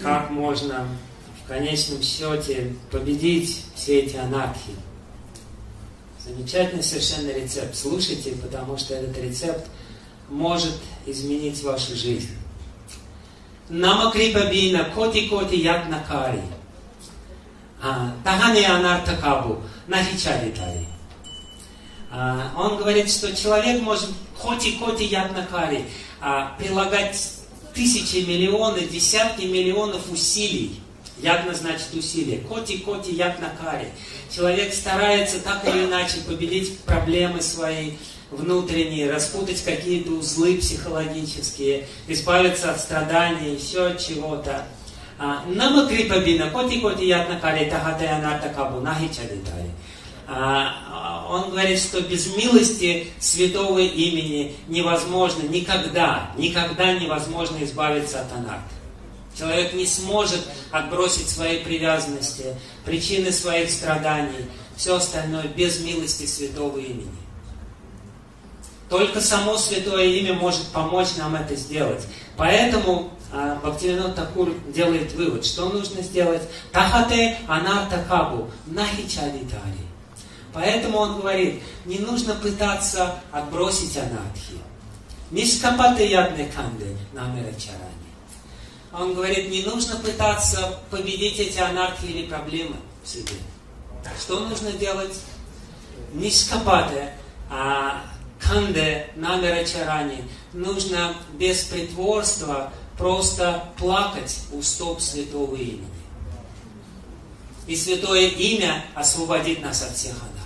как можно в конечном счете победить все эти анархии. Замечательный совершенно рецепт. Слушайте, потому что этот рецепт может изменить вашу жизнь. Нама крипабина коти коти як накари. Тахане анарта кабу нахичаритари. Он говорит, что человек может коти коти як накари прилагать тысячи, миллионы, десятки миллионов усилий. Ягна значит усилие. Коти, коти, як на каре. Человек старается так или иначе победить проблемы свои внутренние, распутать какие-то узлы психологические, избавиться от страданий, еще от чего-то. Нама крипабина, коти, коти, як на каре, тахатая нарта кабу, нахи чадитари. Он говорит, что без милости святого имени невозможно никогда, никогда невозможно избавиться от анарта. Человек не сможет отбросить свои привязанности, причины своих страданий, все остальное без милости святого имени. Только само святое имя может помочь нам это сделать. Поэтому а, Бхактивинод Такур делает вывод, что нужно сделать. Тахате анарта кабу нахичалитари. Поэтому он говорит, не нужно пытаться отбросить анархию. Нишкапате ядне канде намерачарани. Он говорит, не нужно пытаться победить эти анархии или проблемы в себе. Что нужно делать? Не скопате, а канде, намерачарани. Нужно без притворства просто плакать у стоп святого имени. И святое имя освободит нас от всех анархий.